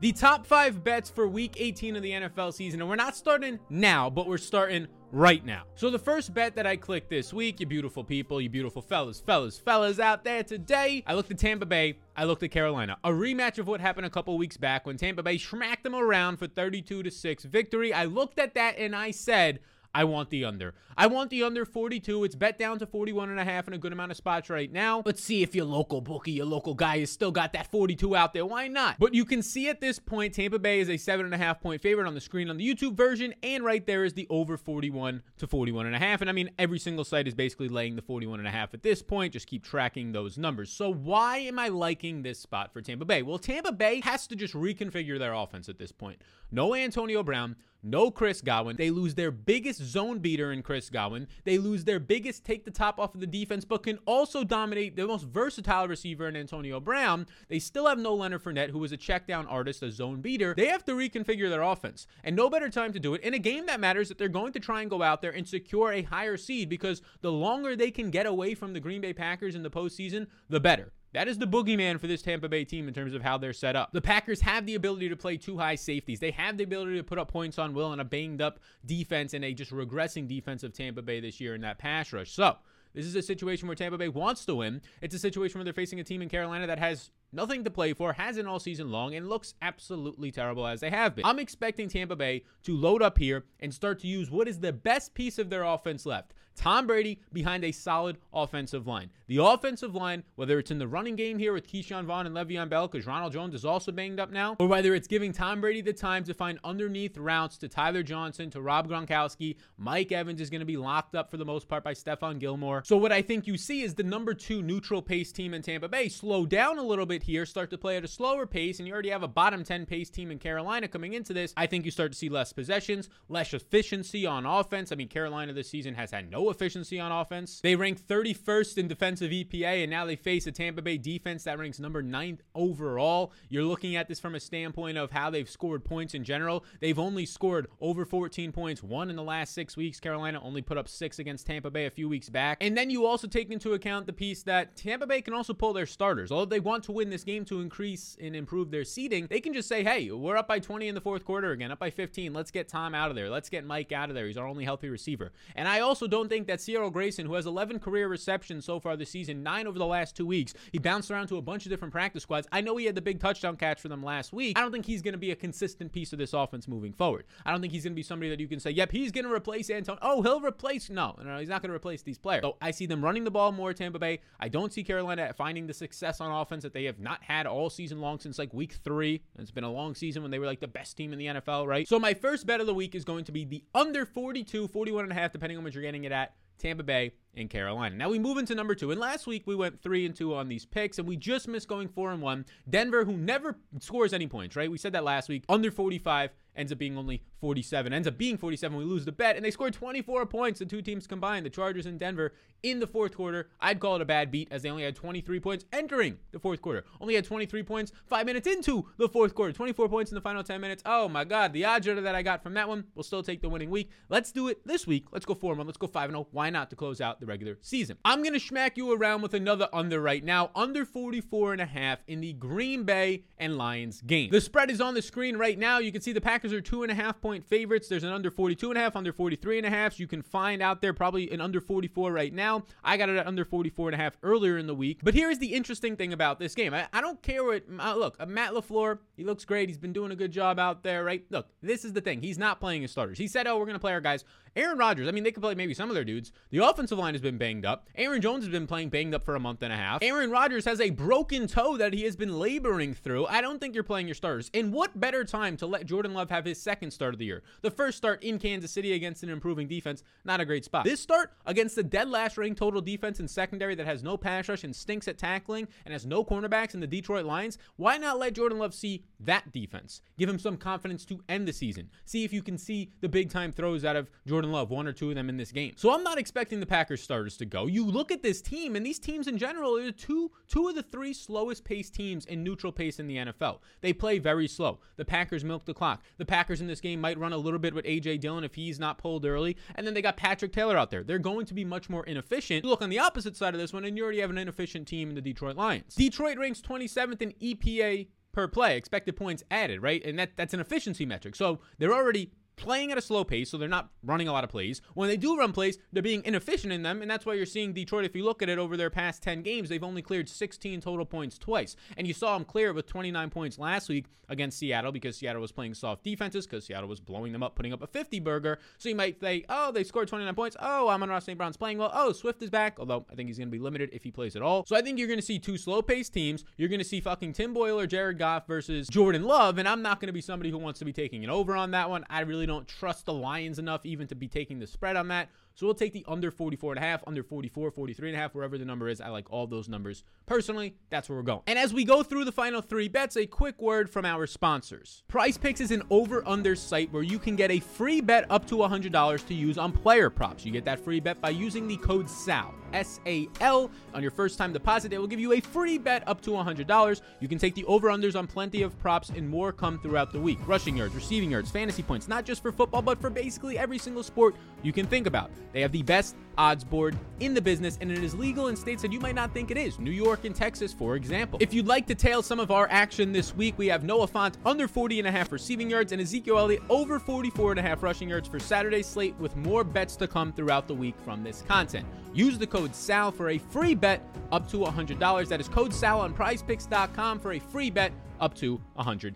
The top five bets for week 18 of the NFL season, and we're not starting now, but we're starting right now. So the first bet that I clicked this week, you beautiful people, you beautiful fellas, fellas, fellas out there today, I looked at Tampa Bay, I looked at Carolina. A rematch of what happened a couple weeks back when Tampa Bay smacked them around for 32 to 6 victory. I looked at that and I said, I want the under. I want the under 42. It's bet down to 41 and a half in a good amount of spots right now. Let's see if your local bookie, your local guy has still got that 42 out there. Why not? But you can see at this point, Tampa Bay is a seven and a half point favorite on the screen on the YouTube version. And right there is the over 41 to 41 and a half. And I mean, every single site is basically laying the 41 and a half at this point. Just keep tracking those numbers. So why am I liking this spot for Tampa Bay? Well, Tampa Bay has to just reconfigure their offense at this point. No Antonio Brown, no Chris Godwin. They lose their biggest zone beater in Chris Godwin. They lose their biggest take the top off of the defense, but can also dominate the most versatile receiver in Antonio Brown. They still have no Leonard Fournette, who is a check down artist, a zone beater. They have to reconfigure their offense, and no better time to do it in a game that matters that they're going to try and go out there and secure a higher seed because the longer they can get away from the Green Bay Packers in the postseason, the better. That is the boogeyman for this Tampa Bay team in terms of how they're set up. The Packers have the ability to play two high safeties. They have the ability to put up points on Will and a banged up defense and a just regressing defense of Tampa Bay this year in that pass rush. So, this is a situation where Tampa Bay wants to win. It's a situation where they're facing a team in Carolina that has nothing to play for, hasn't all season long, and looks absolutely terrible as they have been. I'm expecting Tampa Bay to load up here and start to use what is the best piece of their offense left. Tom Brady behind a solid offensive line. The offensive line, whether it's in the running game here with Ke'Shawn Vaughn and Le'Veon Bell, because Ronald Jones is also banged up now, or whether it's giving Tom Brady the time to find underneath routes to Tyler Johnson, to Rob Gronkowski. Mike Evans is going to be locked up for the most part by Stephon Gilmore. So what I think you see is the number two neutral pace team in Tampa Bay slow down a little bit here, start to play at a slower pace, and you already have a bottom 10 pace team in Carolina coming into this. I think you start to see less possessions, less efficiency on offense. I mean, Carolina this season has had no efficiency on offense. They rank 31st in defensive EPA, and now they face a Tampa Bay defense that ranks number 9th overall. You're looking at this from a standpoint of how they've scored points in general. They've only scored over 14 points, one in the last six weeks. Carolina only put up six against Tampa Bay a few weeks back. And then you also take into account the piece that Tampa Bay can also pull their starters. Although they want to win this game to increase and improve their seeding, they can just say, hey, we're up by 20 in the fourth quarter again, up by 15. Let's get Tom out of there. Let's get Mike out of there. He's our only healthy receiver. And I also don't think that Cyril Grayson, who has 11 career receptions so far this season, nine over the last two weeks, he bounced around to a bunch of different practice squads. I know he had the big touchdown catch for them last week. I don't think he's going to be a consistent piece of this offense moving forward. I don't think he's going to be somebody that you can say, yep, he's going to replace Anton. Oh, he'll replace. No, no, he's not going to replace these players. So I see them running the ball more, Tampa Bay. I don't see Carolina finding the success on offense that they have not had all season long since like week three. It's been a long season when they were like the best team in the NFL, right? So my first bet of the week is going to be the under 42, 41 and a half, depending on what you're getting it at. Tampa Bay and Carolina. Now we move into number two. And last week we went three and two on these picks, and we just missed going four and one. Denver, who never scores any points, right? We said that last week. Under 45 ends up being only 47. Ends up being 47. We lose the bet, and they scored 24 points. The two teams combined, the Chargers and Denver, in the fourth quarter. I'd call it a bad beat as they only had 23 points entering the fourth quarter. Only had 23 points five minutes into the fourth quarter. 24 points in the final 10 minutes. Oh my God, the odds that I got from that one will still take the winning week. Let's do it this week. Let's go 4 1. Let's go 5 0. Why not to close out the regular season? I'm going to smack you around with another under right now. Under 44 and a half in the Green Bay and Lions game. The spread is on the screen right now. You can see the Packers are two and a half point favorites. There's an under 42 and a half, under 43 and a half. You can find out there probably an under 44 right now. I got it at under 44 and a half earlier in the week. But here's the interesting thing about this game. I, I don't care what, uh, look, uh, Matt LaFleur, he looks great. He's been doing a good job out there, right? Look, this is the thing. He's not playing his starters. He said, oh, we're going to play our guys. Aaron Rodgers, I mean, they could play maybe some of their dudes. The offensive line has been banged up. Aaron Jones has been playing banged up for a month and a half. Aaron Rodgers has a broken toe that he has been laboring through. I don't think you're playing your starters. And what better time to let Jordan Love have his second start of the year? The first start in Kansas City against an improving defense, not a great spot. This start against the dead last ranked total defense and secondary that has no pass rush and stinks at tackling and has no cornerbacks in the Detroit Lions, why not let Jordan Love see that defense? Give him some confidence to end the season. See if you can see the big time throws out of Jordan Love, one or two of them in this game. So I'm not expecting the Packers starters to go. You look at this team, and these teams in general are two two of the three slowest paced teams in neutral pace in the NFL. They play very slow. The Packers milk the clock. The Packers in this game might run a little bit with AJ Dillon if he's not pulled early, and then they got Patrick Taylor out there. They're going to be much more inefficient. You look on the opposite side of this one, and you already have an inefficient team in the Detroit Lions. Detroit ranks 27th in EPA per play, expected points added, right? And that that's an efficiency metric. So they're already playing at a slow pace, so they're not running a lot of plays. When they do run plays, they're being inefficient in them, and that's why you're seeing Detroit. If you look at it over their past 10 games, they've only cleared 16 total points twice. And you saw them clear with 29 points last week against Seattle because Seattle was playing soft defenses because Seattle was blowing them up, putting up a 50 burger. So you might say, oh, they scored 29 points. Oh, Amon-Ra St. Brown's playing well. Oh, Swift is back, although I think he's going to be limited if he plays at all. So I think you're going to see two slow paced teams. You're going to see fucking Tim Boyle or Jared Goff versus Jordan Love, and I'm not going to be somebody who wants to be taking an over on that one. I really don't trust the Lions enough even to be taking the spread on that. So we'll take the under 44 and a half, under 44, 43 and a half, wherever the number is. I like all those numbers. Personally, that's where we're going. And as we go through the final three bets, a quick word from our sponsors. Prize Picks is an over under site where you can get a free bet up to $100 to use on player props. You get that free bet by using the code SAL, S A L, on your first time deposit. It will give you a free bet up to $100. You can take the over unders on plenty of props, and more come throughout the week. Rushing yards, receiving yards, fantasy points, not just for football, but for basically every single sport you can think about. They have the best odds board in the business, and it is legal in states that you might not think it is. New York and Texas, for example. If you'd like to tail some of our action this week, we have Noah Fant under 40 and a half receiving yards and Ezekiel Elliott over 44 and a half rushing yards for Saturday's slate with more bets to come throughout the week from this content. Use the code SAL for a free bet up to $100. That is code SAL on prizepicks.com for a free bet up to $100.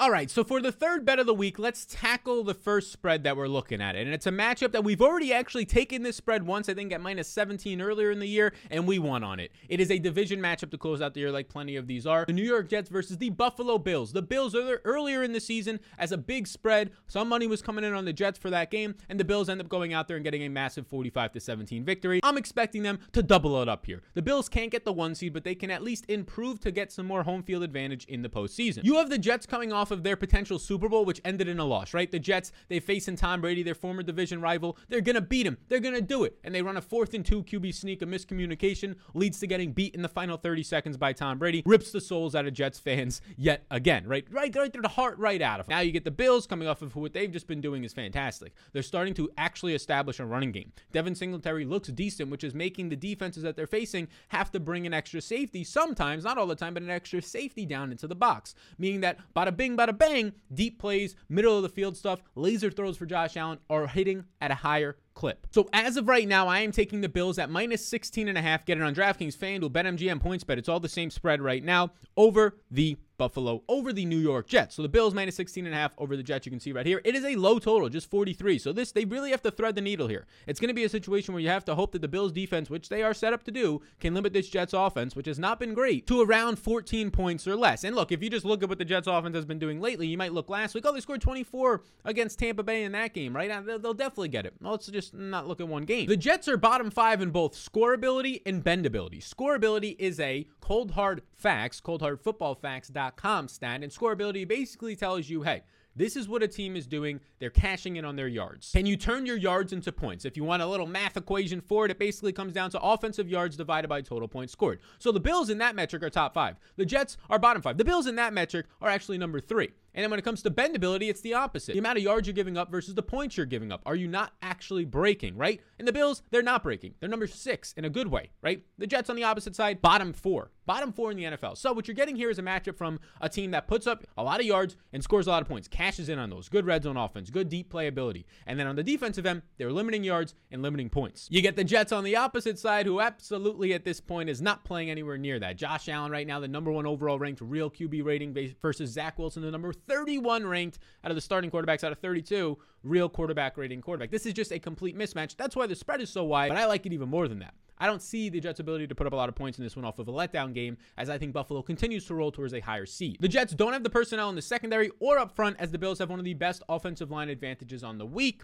All right, so for the third bet of the week, let's tackle the first spread that we're looking at. And it's a matchup that we've already actually taken this spread once, I think at minus 17 earlier in the year, and we won on it. It is a division matchup to close out the year, like plenty of these are. The New York Jets versus the Buffalo Bills. The Bills are earlier in the season as a big spread. Some money was coming in on the Jets for that game, and the Bills end up going out there and getting a massive 45 to 17 victory. I'm expecting them to double it up here. The Bills can't get the one seed, but they can at least improve to get some more home field advantage in the postseason. You have the Jets coming off of their potential Super Bowl, which ended in a loss, right? The Jets, they face in Tom Brady, their former division rival. They're going to beat him. They're going to do it. And they run a fourth and two QB sneak, a miscommunication leads to getting beat in the final 30 seconds by Tom Brady, rips the souls out of Jets fans yet again, right? Right, right there, the heart right out of them. Now you get the Bills coming off of what they've just been doing is fantastic. They're starting to actually establish a running game. Devin Singletary looks decent, which is making the defenses that they're facing have to bring an extra safety sometimes, not all the time, but an extra safety down into the box, meaning bada bing, bada bang, deep plays, middle of the field stuff, laser throws for Josh Allen are hitting at a higher clip. So as of right now, I am taking the Bills at minus 16 and a half. Get it on DraftKings, FanDuel, BetMGM, PointsBet. It's all the same spread right now over the Buffalo over the New York Jets. So the Bills minus 16 and a half over the Jets you can see right here. It is a low total, just 43. So this they really have to thread the needle here. It's going to be a situation where you have to hope that the Bills defense, which they are set up to do, can limit this Jets offense, which has not been great, to around 14 points or less. And look, if you just look at what the Jets offense has been doing lately, you might look last week, oh, they scored 24 against Tampa Bay in that game, right? Uh, they'll, they'll definitely get it. Well, let's just not look at one game. The Jets are bottom 5 in both scoreability and bendability. Scoreability is a cold hard facts, cold hard football facts, coldhardfootballfacts.com stat and scoreability basically tells you, hey, this is what a team is doing. They're cashing in on their yards. Can you turn your yards into points? If you want a little math equation for it, it basically comes down to offensive yards divided by total points scored. So the Bills in that metric are top five. The Jets are bottom five. The Bills in that metric are actually number three. And then when it comes to bendability, it's the opposite. The amount of yards you're giving up versus the points you're giving up. Are you not actually breaking, right? And the Bills, they're not breaking. They're number six in a good way, right? The Jets on the opposite side, bottom four. Bottom four in the NFL. So what you're getting here is a matchup from a team that puts up a lot of yards and scores a lot of points, cashes in on those. Good red zone offense, good deep playability. And then on the defensive end, they're limiting yards and limiting points. You get the Jets on the opposite side, who absolutely at this point is not playing anywhere near that. Josh Allen right now, the number one overall ranked real QB rating versus Zach Wilson, the number 31 ranked out of the starting quarterbacks out of 32 real quarterback rating quarterback. This is just a complete mismatch. That's why the spread is so wide, but I like it even more than that. I don't see the Jets' ability to put up a lot of points in this one off of a letdown game, as I think Buffalo continues to roll towards a higher seed. The Jets don't have the personnel in the secondary or up front, as the Bills have one of the best offensive line advantages on the week.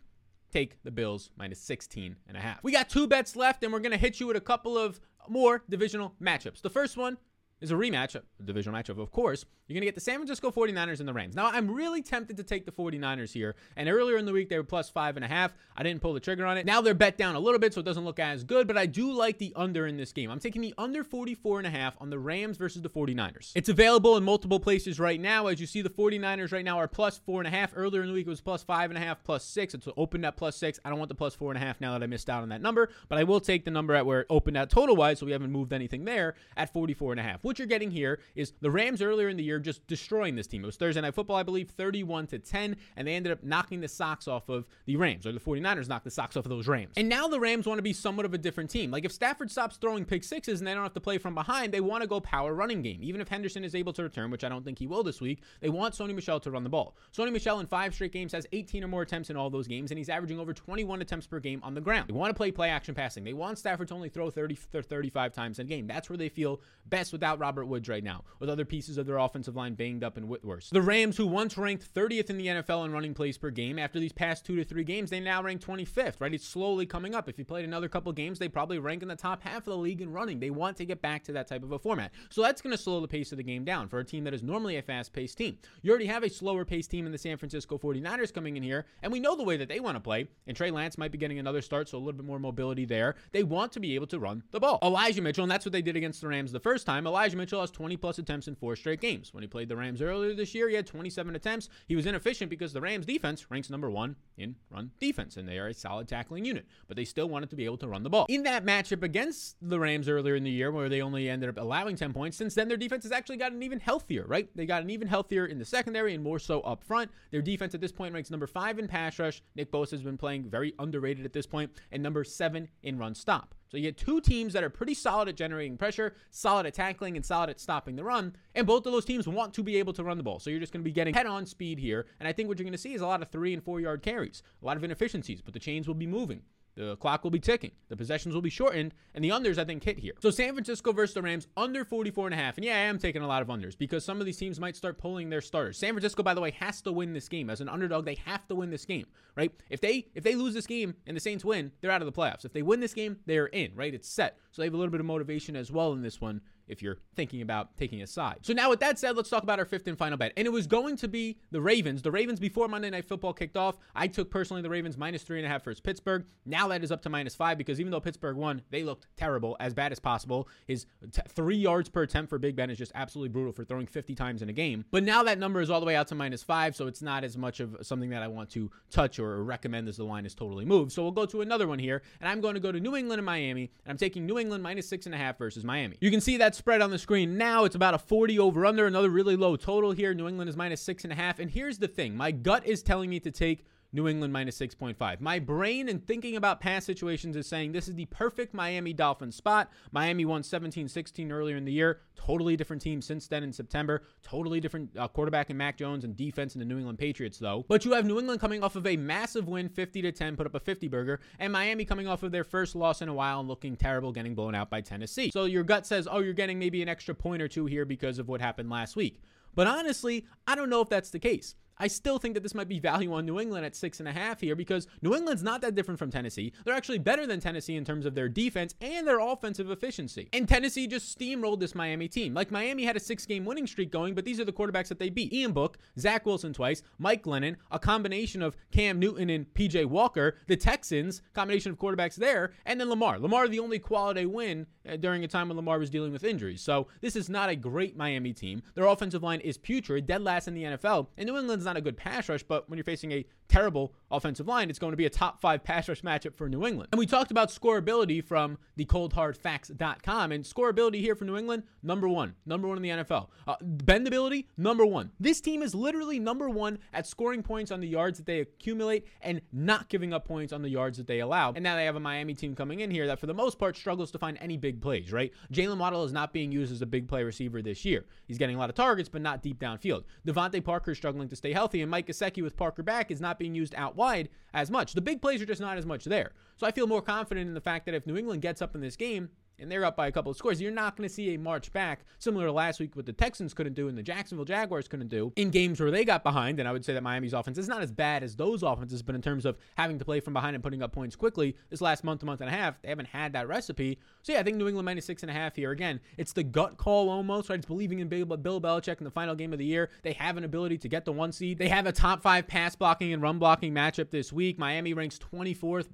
Take the Bills minus 16 and a half. We got two bets left, and we're going to hit you with a couple of more divisional matchups. The first one is a rematch, a divisional matchup, of course. You're going to get the San Francisco 49ers and the Rams. Now, I'm really tempted to take the 49ers here. And earlier in the week, they were plus five and a half. I didn't pull the trigger on it. Now they're bet down a little bit, so it doesn't look as good, but I do like the under in this game. I'm taking the under 44 and a half on the Rams versus the 49ers. It's available in multiple places right now. As you see, the 49ers right now are plus four and a half. Earlier in the week, it was plus five and a half, plus six. It's opened at plus six. I don't want the plus four and a half now that I missed out on that number, but I will take the number at where it opened at total wise, so we haven't moved anything there at 44 and a half, what you're getting here is the Rams earlier in the year just destroying this team. It was Thursday Night Football, I believe, 31 to 10, and they ended up knocking the socks off of the Rams, or the 49ers knocked the socks off of those Rams. And now the Rams want to be somewhat of a different team. Like if Stafford stops throwing pick sixes and they don't have to play from behind, they want to go power running game. Even if Henderson is able to return, which I don't think he will this week, they want Sony Michel to run the ball. Sony Michel in five straight games has 18 or more attempts in all those games, and he's averaging over 21 attempts per game on the ground. They want to play play action passing. They want Stafford to only throw 30 35 times in a game. That's where they feel best without Robert Woods right now, with other pieces of their offensive line banged up and worse. The Rams, who once ranked 30th in the NFL in running plays per game, after these past two to three games, they now rank 25th, right? It's slowly coming up. If you played another couple games, they probably rank in the top half of the league in running. They want to get back to that type of a format. So that's going to slow the pace of the game down for a team that is normally a fast paced team. You already have a slower paced team in the San Francisco 49ers coming in here, and we know the way that they want to play. And Trey Lance might be getting another start, so a little bit more mobility there. They want to be able to run the ball. Elijah Mitchell, and that's what they did against the Rams the first time. Elijah Mitchell has 20 plus attempts in four straight games. When he played the Rams earlier this year, he had 27 attempts. He was inefficient because the Rams defense ranks number one in run defense, and they are a solid tackling unit, but they still wanted to be able to run the ball. In that matchup against the Rams earlier in the year, where they only ended up allowing 10 points, since then their defense has actually gotten even healthier, right? They got an even healthier in the secondary and more so up front. Their defense at this point ranks number five in pass rush. Nick Bosa has been playing very underrated at this point, and number seven in run stop. So you get two teams that are pretty solid at generating pressure, solid at tackling, and solid at stopping the run. And both of those teams want to be able to run the ball. So you're just going to be getting head on speed here. And I think what you're going to see is a lot of three and four yard carries, a lot of inefficiencies, but the chains will be moving. The clock will be ticking. The possessions will be shortened, and the unders, I think, hit here. So San Francisco versus the Rams, under 44 and a half. And yeah, I am taking a lot of unders because some of these teams might start pulling their starters. San Francisco, by the way, has to win this game. As an underdog, they have to win this game, right? If they if they lose this game and the Saints win, they're out of the playoffs. If they win this game, they're in, right? It's set. So they have a little bit of motivation as well in this one if you're thinking about taking a side. So now with that said, let's talk about our fifth and final bet. And it was going to be the Ravens. The Ravens before Monday Night Football kicked off. I took personally the Ravens minus three and a half versus Pittsburgh. Now that is up to minus five because even though Pittsburgh won, they looked terrible, as bad as possible. His t- three yards per attempt for Big Ben is just absolutely brutal for throwing 50 times in a game. But now that number is all the way out to minus five, so it's not as much of something that I want to touch or recommend as the line is totally moved. So we'll go to another one here, and I'm going to go to New England and Miami, and I'm taking New England minus six and a half versus Miami. You can see that spread on the screen now. It's about a 40 over under, another really low total here. New England is minus six and a half. And here's the thing my gut is telling me to take New England minus 6.5. My brain and thinking about past situations is saying this is the perfect Miami Dolphins spot. Miami won 17 16 earlier in the year. Totally different team since then in September. Totally different uh, quarterback in Mac Jones and defense in the New England Patriots, though. But you have New England coming off of a massive win, 50 to 10, put up a 50 burger, and Miami coming off of their first loss in a while and looking terrible, getting blown out by Tennessee. So your gut says, oh, you're getting maybe an extra point or two here because of what happened last week. But honestly, I don't know if that's the case. I still think that this might be value on New England at six and a half here because New England's not that different from Tennessee. They're actually better than Tennessee in terms of their defense and their offensive efficiency. And Tennessee just steamrolled this Miami team. Like Miami had a six game winning streak going, but these are the quarterbacks that they beat Ian Book, Zach Wilson twice, Mike Glennon, a combination of Cam Newton and PJ Walker, the Texans, combination of quarterbacks there, and then Lamar. Lamar, the only quality win uh, during a time when Lamar was dealing with injuries. So this is not a great Miami team. Their offensive line is putrid, dead last in the NFL, and New England's not a good pass rush, but when you're facing a terrible offensive line, it's going to be a top five pass rush matchup for New England. And we talked about scoreability from the coldhardfacts.com, and scoreability here for New England, number one, number one in the NFL. Uh, bendability, number one. This team is literally number one at scoring points on the yards that they accumulate and not giving up points on the yards that they allow. And now they have a Miami team coming in here that, for the most part, struggles to find any big plays, right? Jaylen Waddle is not being used as a big play receiver this year. He's getting a lot of targets, but not deep downfield. DeVante Parker is struggling to stay healthy, and Mike Gesicki with Parker back is not being used out wide as much. The big plays are just not as much there. So I feel more confident in the fact that if New England gets up in this game, and they're up by a couple of scores, you're not going to see a march back similar to last week what the Texans couldn't do and the Jacksonville Jaguars couldn't do in games where they got behind. And I would say that Miami's offense is not as bad as those offenses, but in terms of having to play from behind and putting up points quickly, this last month, month and a half, they haven't had that recipe. So yeah, I think New England minus six and a half here. Again, it's the gut call almost, right? It's believing in Bill, Belichick in the final game of the year. They have an ability to get the one seed. They have a top five pass blocking and run blocking matchup this week. Miami ranks 24th,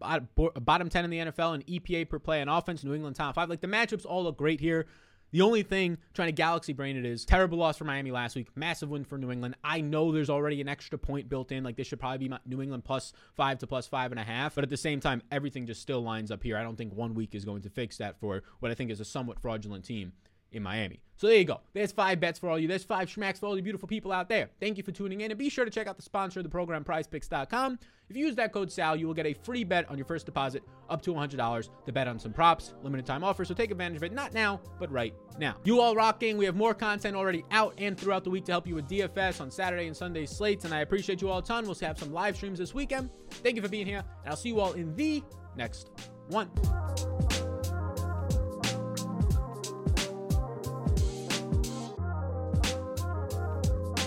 bottom 10 in the NFL in EPA per play on offense. New England top five. Like the matchups all look great here. The only thing trying to galaxy brain it is terrible loss for Miami last week, massive win for New England. I know there's already an extra point built in. Like this should probably be New England plus five to plus five and a half. But at the same time, everything just still lines up here. I don't think one week is going to fix that for what I think is a somewhat fraudulent team in Miami. So there you go. There's five bets for all you. There's five schmacks for all you beautiful people out there. Thank you for tuning in. And be sure to check out the sponsor of the program, prizepicks.com. If you use that code SAL, you will get a free bet on your first deposit up to $100 to bet on some props. Limited time offer, so take advantage of it. Not now, but right now. You all rocking. We have more content already out and throughout the week to help you with DFS on Saturday and Sunday slates. And I appreciate you all a ton. We'll have some live streams this weekend. Thank you for being here. And I'll see you all in the next one.